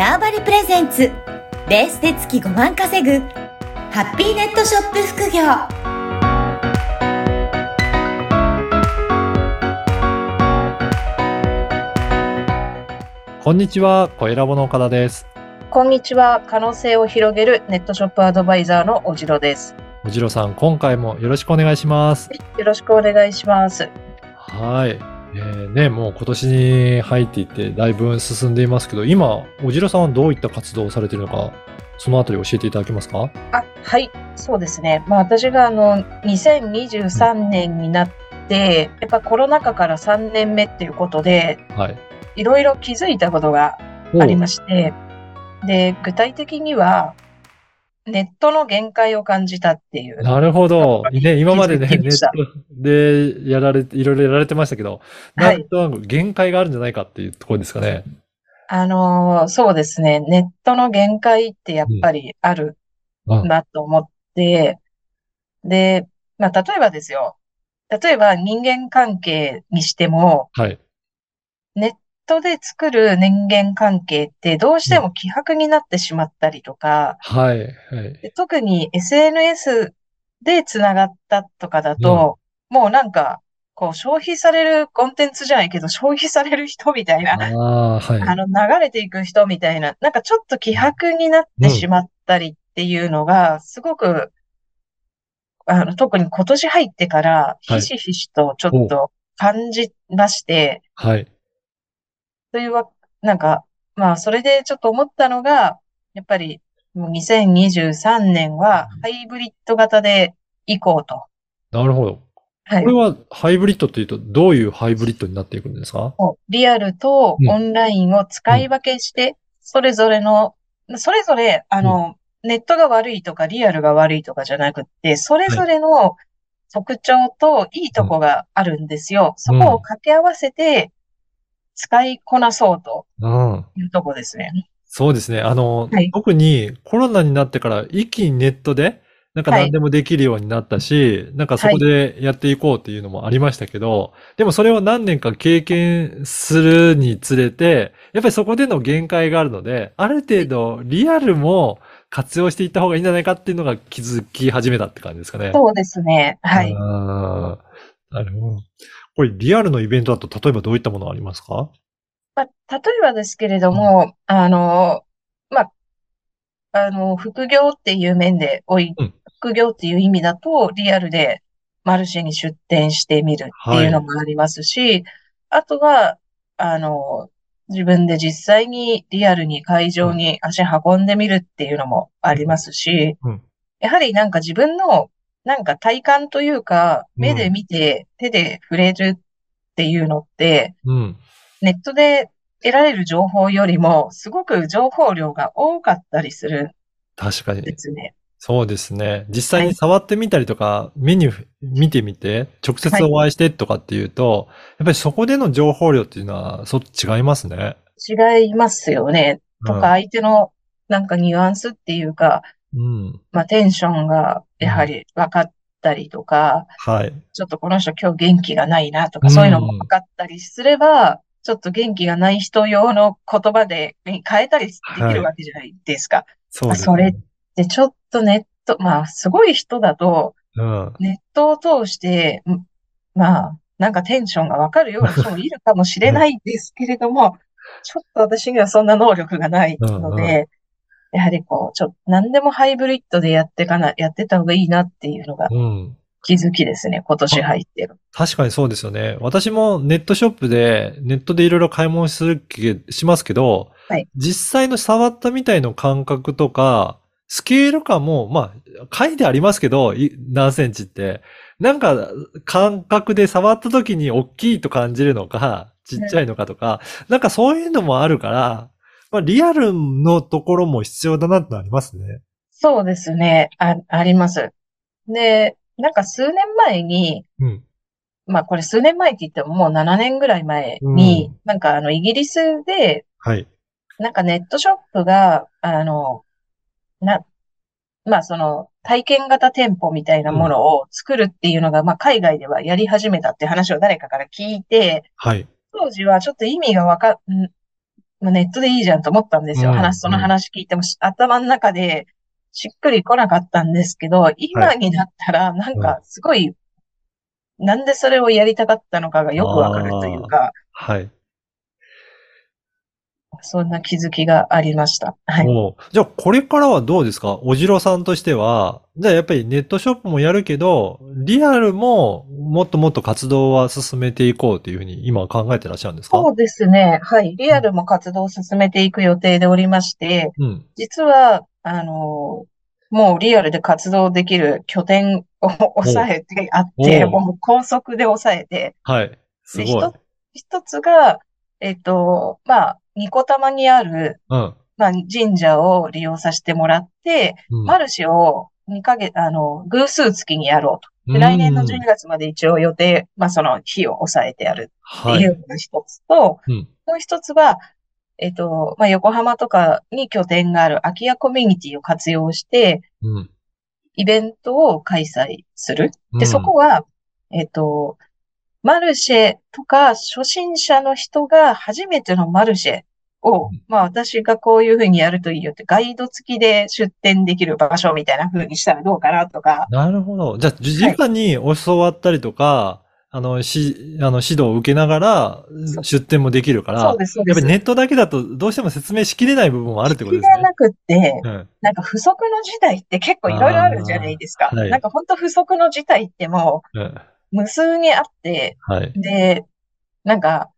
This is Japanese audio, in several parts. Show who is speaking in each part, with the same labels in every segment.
Speaker 1: ターバリプレゼンツベースで月5万稼ぐハッピーネットショップ副業
Speaker 2: こんにちは、小ラボの岡田です。
Speaker 3: こんにちは。可能性を広げるネットショップアドバイザーのおじろです。
Speaker 2: おじろさん、今回もよろしくお願いします。
Speaker 3: よろしくお願いします。
Speaker 2: はい。えー、ね、もう今年に入っていってだいぶ進んでいますけど、今、おじろさんはどういった活動をされているのか、そのあたり教えていただけますか？
Speaker 3: あ、はい。そうですね。まあ私があの、2023年になって、やっぱコロナ禍から3年目っていうことで、
Speaker 2: はい。
Speaker 3: いろいろ気づいたことがありまして、で、具体的には、ネットの限界を感じたっていう。
Speaker 2: なるほど。ね、今までね、ネットでやられて、いろいろやられてましたけど、
Speaker 3: はい
Speaker 2: なんとなく限界があるんじゃないかっていうところですかね。
Speaker 3: あのーそうですね。ネットの限界ってやっぱりある
Speaker 2: うん
Speaker 3: なと思って、で、まあ、例えばですよ。例えば人間関係にしても、
Speaker 2: はい。
Speaker 3: ネットで作る人間関係ってどうしても希薄になってしまったりとか、
Speaker 2: はい。はい。
Speaker 3: で特に SNS でつながったとかだと、もうなんか、こう消費されるコンテンツじゃないけど、消費される人みたいな、
Speaker 2: ああ、はい。
Speaker 3: あの、流れていく人みたいな、なんかちょっと希薄になってしまったりっていうのが、すごく、あの、特に今年入ってから、
Speaker 2: はい
Speaker 3: ひしひしとちょっと感じまして、
Speaker 2: はい。
Speaker 3: というわ、なんか、まあ、それでちょっと思ったのが、やっぱり、もう2023年はハイブリッド型で行こうと。
Speaker 2: なるほど。
Speaker 3: はい
Speaker 2: これ。はハイブリッドっていうと、どういうハイブリッドになっていくんですか？
Speaker 3: リアルと
Speaker 2: うん
Speaker 3: オンラインを使い分けして、それぞれの、それぞれ、あの、ネットが悪いとかリアルが悪いとかじゃなくって、それぞれの特徴といいとこがあるんですよ。そこを掛け合わせて使いこなそうと
Speaker 2: うん。
Speaker 3: いうとこですね。
Speaker 2: そうですね。あの、
Speaker 3: はい
Speaker 2: 特にコロナになってから一気にネットで、なんか
Speaker 3: はい
Speaker 2: 何でもできるようになったし、なんかそこでやっていこうっていうのもありましたけど、でもそれを何年か経験するにつれて、やっぱりそこでの限界があるので、ある程度リアルも活用していった方がいいんじゃないかっていうのが気づき始めたって感じですかね。
Speaker 3: そうですね。はい。
Speaker 2: なるほど。これリアルのイベントだと例えばどういったものがありますか？
Speaker 3: まあ、例えばですけれども、あの、まあ、あの、副業っていう面でおい
Speaker 2: うん、
Speaker 3: 副業っていう意味だと、リアルでマルシェに出店してみるっていうのもありますし、あとは、あの、自分で実際にリアルに会場に足運んでみるっていうのもありますし
Speaker 2: うん、
Speaker 3: やはりなんか自分のなんか体感というか、
Speaker 2: うん
Speaker 3: 目で見て手で触れるっていうのって、
Speaker 2: うん。
Speaker 3: ネットで得られる情報よりも、すごく情報量が多かったりする
Speaker 2: 確かに
Speaker 3: ん。ですね。
Speaker 2: そうですね。実際に触ってみたりとか、メニュー見てみて、直接お会いしてとかっていうと、やっぱりそこでの情報量っていうのは、そっち違いますね。
Speaker 3: 違いますよね。とか、相手のなんかニュアンスっていうか、
Speaker 2: うん。
Speaker 3: まあテンションがやはり分かったりとか、
Speaker 2: はい。
Speaker 3: ちょっとこの人今日元気がないなとか、
Speaker 2: うん
Speaker 3: そういうのも分かったりすれば、ちょっと元気がない人用の言葉で変えたりできるわけじゃないですか。
Speaker 2: そうです
Speaker 3: それ
Speaker 2: ね。
Speaker 3: で、ちょっとネット、まあすごい人だと、
Speaker 2: うん。
Speaker 3: ネットを通して、んまあ、なんかテンションがわかるような人もいるかもしれないですけれども、ちょっと私にはそんな能力がないので、やはりこう、ちょっと何でもハイブリッドでやってかな、やってた方がいいなっていうのが
Speaker 2: うん。
Speaker 3: 気づきですね、今年入ってる。
Speaker 2: 確かにそうですよね。私もネットショップで、ネットでいろいろ買い物するけ、しますけど、
Speaker 3: はい
Speaker 2: 実際の触ったみたいの感覚とか、スケール感も、まあ、書いてありますけど、い何センチって。なんか、感覚で触った時に大きいと感じるのか、ちっちゃいのかとか、なんかそういうのもあるから、まあ、リアルのところも必要だなってのありますね。
Speaker 3: そうですね、あ、あります。で、なんか数年前に、
Speaker 2: うん。
Speaker 3: まあこれ数年前って言ってももう7年ぐらい前に、なんかあのイギリスで、
Speaker 2: はい。
Speaker 3: なんかネットショップが、あの、な、まあその体験型店舗みたいなものを作るっていうのが、まあ海外ではやり始めたって話を誰かから聞いて、
Speaker 2: はい。
Speaker 3: 当時はちょっと意味がわか、んまあ、ネットでいいじゃんと思ったんですよ。
Speaker 2: うん。
Speaker 3: 話、その話聞いてもし頭の中でしっくり来なかったんですけど、今になったらなん
Speaker 2: う
Speaker 3: かすごい、なんでそれをやりたかったのかがよくわかるというか、
Speaker 2: はい。
Speaker 3: そんな気づきがありました。はい。
Speaker 2: じゃあ、これからはどうですか？おじろさんとしては、じゃあやっぱりネットショップもやるけど、リアルももっともっと活動は進めていこうというふうに今は考えてらっしゃるんですか？
Speaker 3: そうですね。はい。リアルも活動を進めていく予定でおりまして、
Speaker 2: うん。
Speaker 3: 実は、あの、もうリアルで活動できる拠点を抑えてあって、もう高速で抑えて、
Speaker 2: はい。す
Speaker 3: で、
Speaker 2: ごい
Speaker 3: 一。一つが、えっと、まあ、ニコタマにある、
Speaker 2: うん。
Speaker 3: まあ、神社を利用させてもらって、
Speaker 2: うん
Speaker 3: マルシェを2ヶ月、あの、偶数月にやろうと。で、来年の12月まで一応予定、まあ、その日を抑えてやるって
Speaker 2: はいい。
Speaker 3: うのが一つと、
Speaker 2: うん。
Speaker 3: もう一つは、えっと、まあ、横浜とかに拠点がある空き家コミュニティを活用して、
Speaker 2: うん。
Speaker 3: イベントを開催する。で、
Speaker 2: うん
Speaker 3: そこは、えっと、マルシェとか初心者の人が初めてのマルシェを
Speaker 2: うん、
Speaker 3: まあ私がこういうふうにやるといいよってガイド付きで出店できる場所みたいな風にしたらどうかなとか、
Speaker 2: なるほど。じゃあ、じ直に教わったりとか、あの、し、あの、指導を受けながら出店もできるから、
Speaker 3: そうです、そうです。
Speaker 2: やっぱりネットだけだとどうしても説明しきれない部分もあるってことですね。
Speaker 3: 気がなくって、
Speaker 2: うん。
Speaker 3: なんか不足の事態って結構いろいろあるじゃないですか。
Speaker 2: はい
Speaker 3: なんか本当不足の事態っても
Speaker 2: うん。
Speaker 3: う無数にあって、
Speaker 2: はい。
Speaker 3: で、なんか、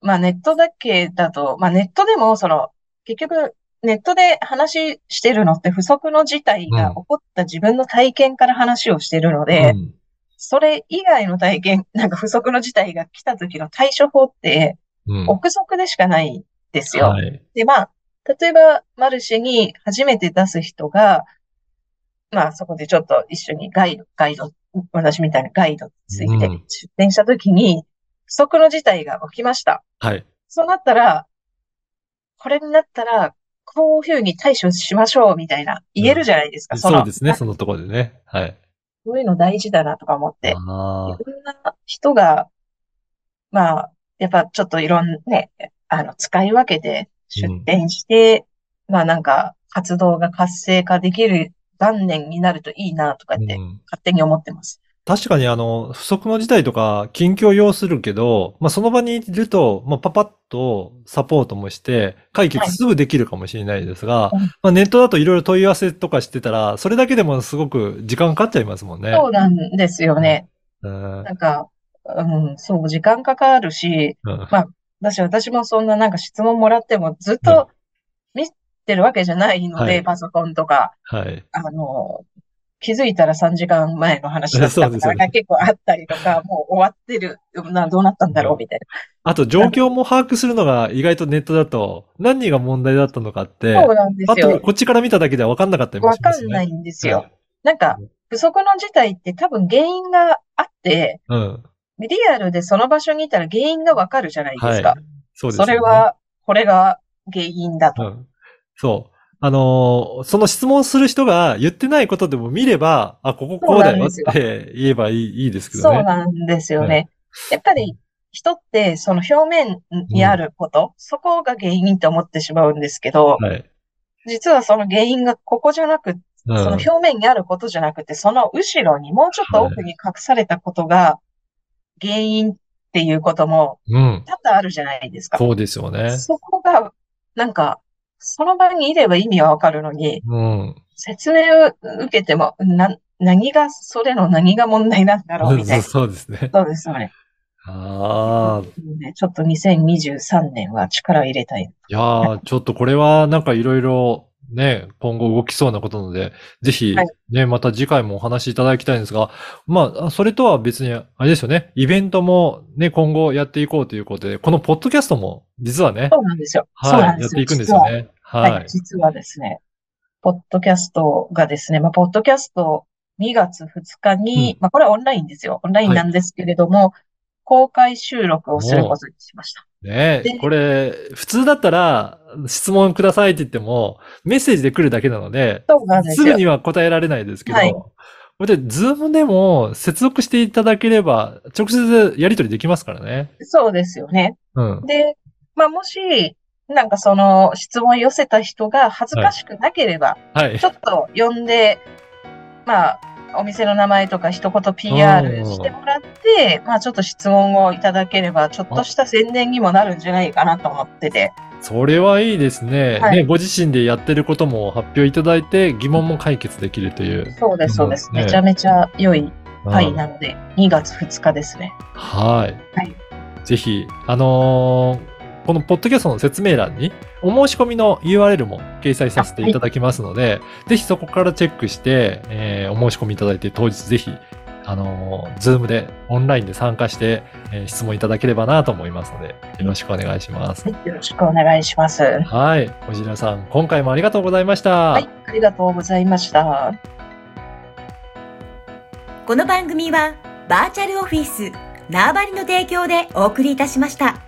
Speaker 3: まあネットだけだと、まあネットでもその、結局ネットで話してるのって不足の事態が起こった自分の体験から話をしてるので、
Speaker 2: うん
Speaker 3: それ以外の体験、なんか不足の事態が来た時の対処法って、
Speaker 2: うん。
Speaker 3: 憶測でしかないんですよ。
Speaker 2: はい。
Speaker 3: で、まあ、例えば、マルシェに初めて出す人が、まあ、そこでちょっと一緒にガイド、ガイド、私みたいなガイドついて
Speaker 2: うん
Speaker 3: 出店したときに、不測の事態が起きました。
Speaker 2: はい。
Speaker 3: そうなったら、これになったら、こういうふうに対処しましょうみたいな、言えるじゃないですか、その
Speaker 2: そうですね、そのところでね。はい。
Speaker 3: そういうの大事だなとか思って。
Speaker 2: あ
Speaker 3: いろんな人が、まあ、やっぱちょっといろんなね、あの、使い分けて出店して、まあなんか活動が活性化できる元年になるといいなとかって
Speaker 2: あうん。
Speaker 3: 勝手に思ってます。
Speaker 2: 確かにあの、不測の事態とか、緊急を要するけど、まあ、その場にいると、まあ、パパッとサポートもして、解決すぐできるかもしれないですが、
Speaker 3: うん。
Speaker 2: まあ、ネットだといろいろ問い合わせとかしてたら、それだけでもすごく時間かかっちゃいますもんね。
Speaker 3: そうなんですよね。
Speaker 2: うん。
Speaker 3: なんか、うん、そう、時間かかるし、
Speaker 2: うん。
Speaker 3: 私、私もそんななんか質問もらってもずっと見てるわけじゃないので、
Speaker 2: はい
Speaker 3: パソコンとか、
Speaker 2: はい。
Speaker 3: あの、気づいたら3時間前の話だったと か
Speaker 2: そうですそうです
Speaker 3: が結構あったりとか、もう終わってる、な、どうなったんだろうみたい
Speaker 2: あと、状況も把握するのが意外とネットだと、何が問題だったのかって、
Speaker 3: な。そうなんです
Speaker 2: あと、
Speaker 3: よ。
Speaker 2: こっちから見ただけでは分かんなかったりも
Speaker 3: わ
Speaker 2: しますね。
Speaker 3: かんないんですよ。なんか、不測の事態って多分原因があって、
Speaker 2: うん。
Speaker 3: リアルでその場所にいたら原因がわかるじゃないですか。
Speaker 2: はい。そうですよね
Speaker 3: それは、これが原因だと。
Speaker 2: うん。そう。あのーその質問する人が言ってないことでも見れば、あ、こここうだよって言えばいいいいですけどね。
Speaker 3: そうなんですよね。やっぱり人ってその表面にあること、そこが原因と思ってしまうんですけど、
Speaker 2: はい。
Speaker 3: 実はその原因がここじゃなく、
Speaker 2: うん
Speaker 3: その表面にあることじゃなくて、その後ろにもうちょっと奥に隠されたことが原因っていうことも
Speaker 2: うん。
Speaker 3: 多々あるじゃないですか。
Speaker 2: そうですよね。
Speaker 3: そこが、なんか、その場にいれば意味はわかるのに、
Speaker 2: うん。
Speaker 3: 説明を受けても、な、何が、それの何が問題なんだろうみたいな。
Speaker 2: そうですね。
Speaker 3: そうですよね。
Speaker 2: ああ。
Speaker 3: ねちょっと2023年は力を入れたい。
Speaker 2: いやー、ちょっとこれはなんかいろいろね、今後動きそうなことなので、ぜひ
Speaker 3: はい
Speaker 2: ね、また次回もお話しいただきたいんですが、まあ、それとは別に、あれですよね、イベントもね、今後やっていこうということで、このポッドキャストも実はね
Speaker 3: そ、うなんですよ。
Speaker 2: はい。やっていくんですよね。
Speaker 3: 実は。
Speaker 2: は
Speaker 3: はいい。。実はですね、ポッドキャストがですね、まあ、ポッドキャスト2月2日に、まあ、これはオンラインですよ。オンラインなんですけれども、公開収録をすることにしました。
Speaker 2: ね
Speaker 3: で
Speaker 2: これ、普通だったら、質問くださいって言っても、メッセージで来るだけなので、すぐには答えられないですけど、
Speaker 3: はい
Speaker 2: これで、ズームでも接続していただければ、直接やり取りできますからね。
Speaker 3: そうですよね。
Speaker 2: うん。
Speaker 3: で、まあ、もし、なんかその質問寄せた人が恥ずかしくなければ、
Speaker 2: はい
Speaker 3: ち。ょっと呼んで、まあ、お店の名前とか一言 PR してもらって、まあちょっと質問をいただければ、ちょっとした宣伝にもなるんじゃないかなと思ってて。
Speaker 2: それはいいですね。
Speaker 3: はい
Speaker 2: ね、ご自身でやってることも発表いただいて、疑問も解決できるという。
Speaker 3: そうです、そうです。
Speaker 2: ね
Speaker 3: めちゃめちゃ良い会
Speaker 2: うん
Speaker 3: なので、2月2日ですね。
Speaker 2: はい。
Speaker 3: はい
Speaker 2: ぜひ、あのーこのポッドキャストの説明欄に、お申し込みの URL も掲載させていただきますので、ぜひそこからチェックして、えーお申し込みいただいて、当日ぜひ、あのー、ズームで、オンラインで参加して、えー質問いただければなと思いますので、よろしくお願いします。
Speaker 3: よろしくお願いします。は
Speaker 2: はい。おじらさん、今回もありがとうございました。
Speaker 3: い、ありがとうございました。
Speaker 1: この番組はバーチャルオフィス縄張りの提供でお送りいたしました。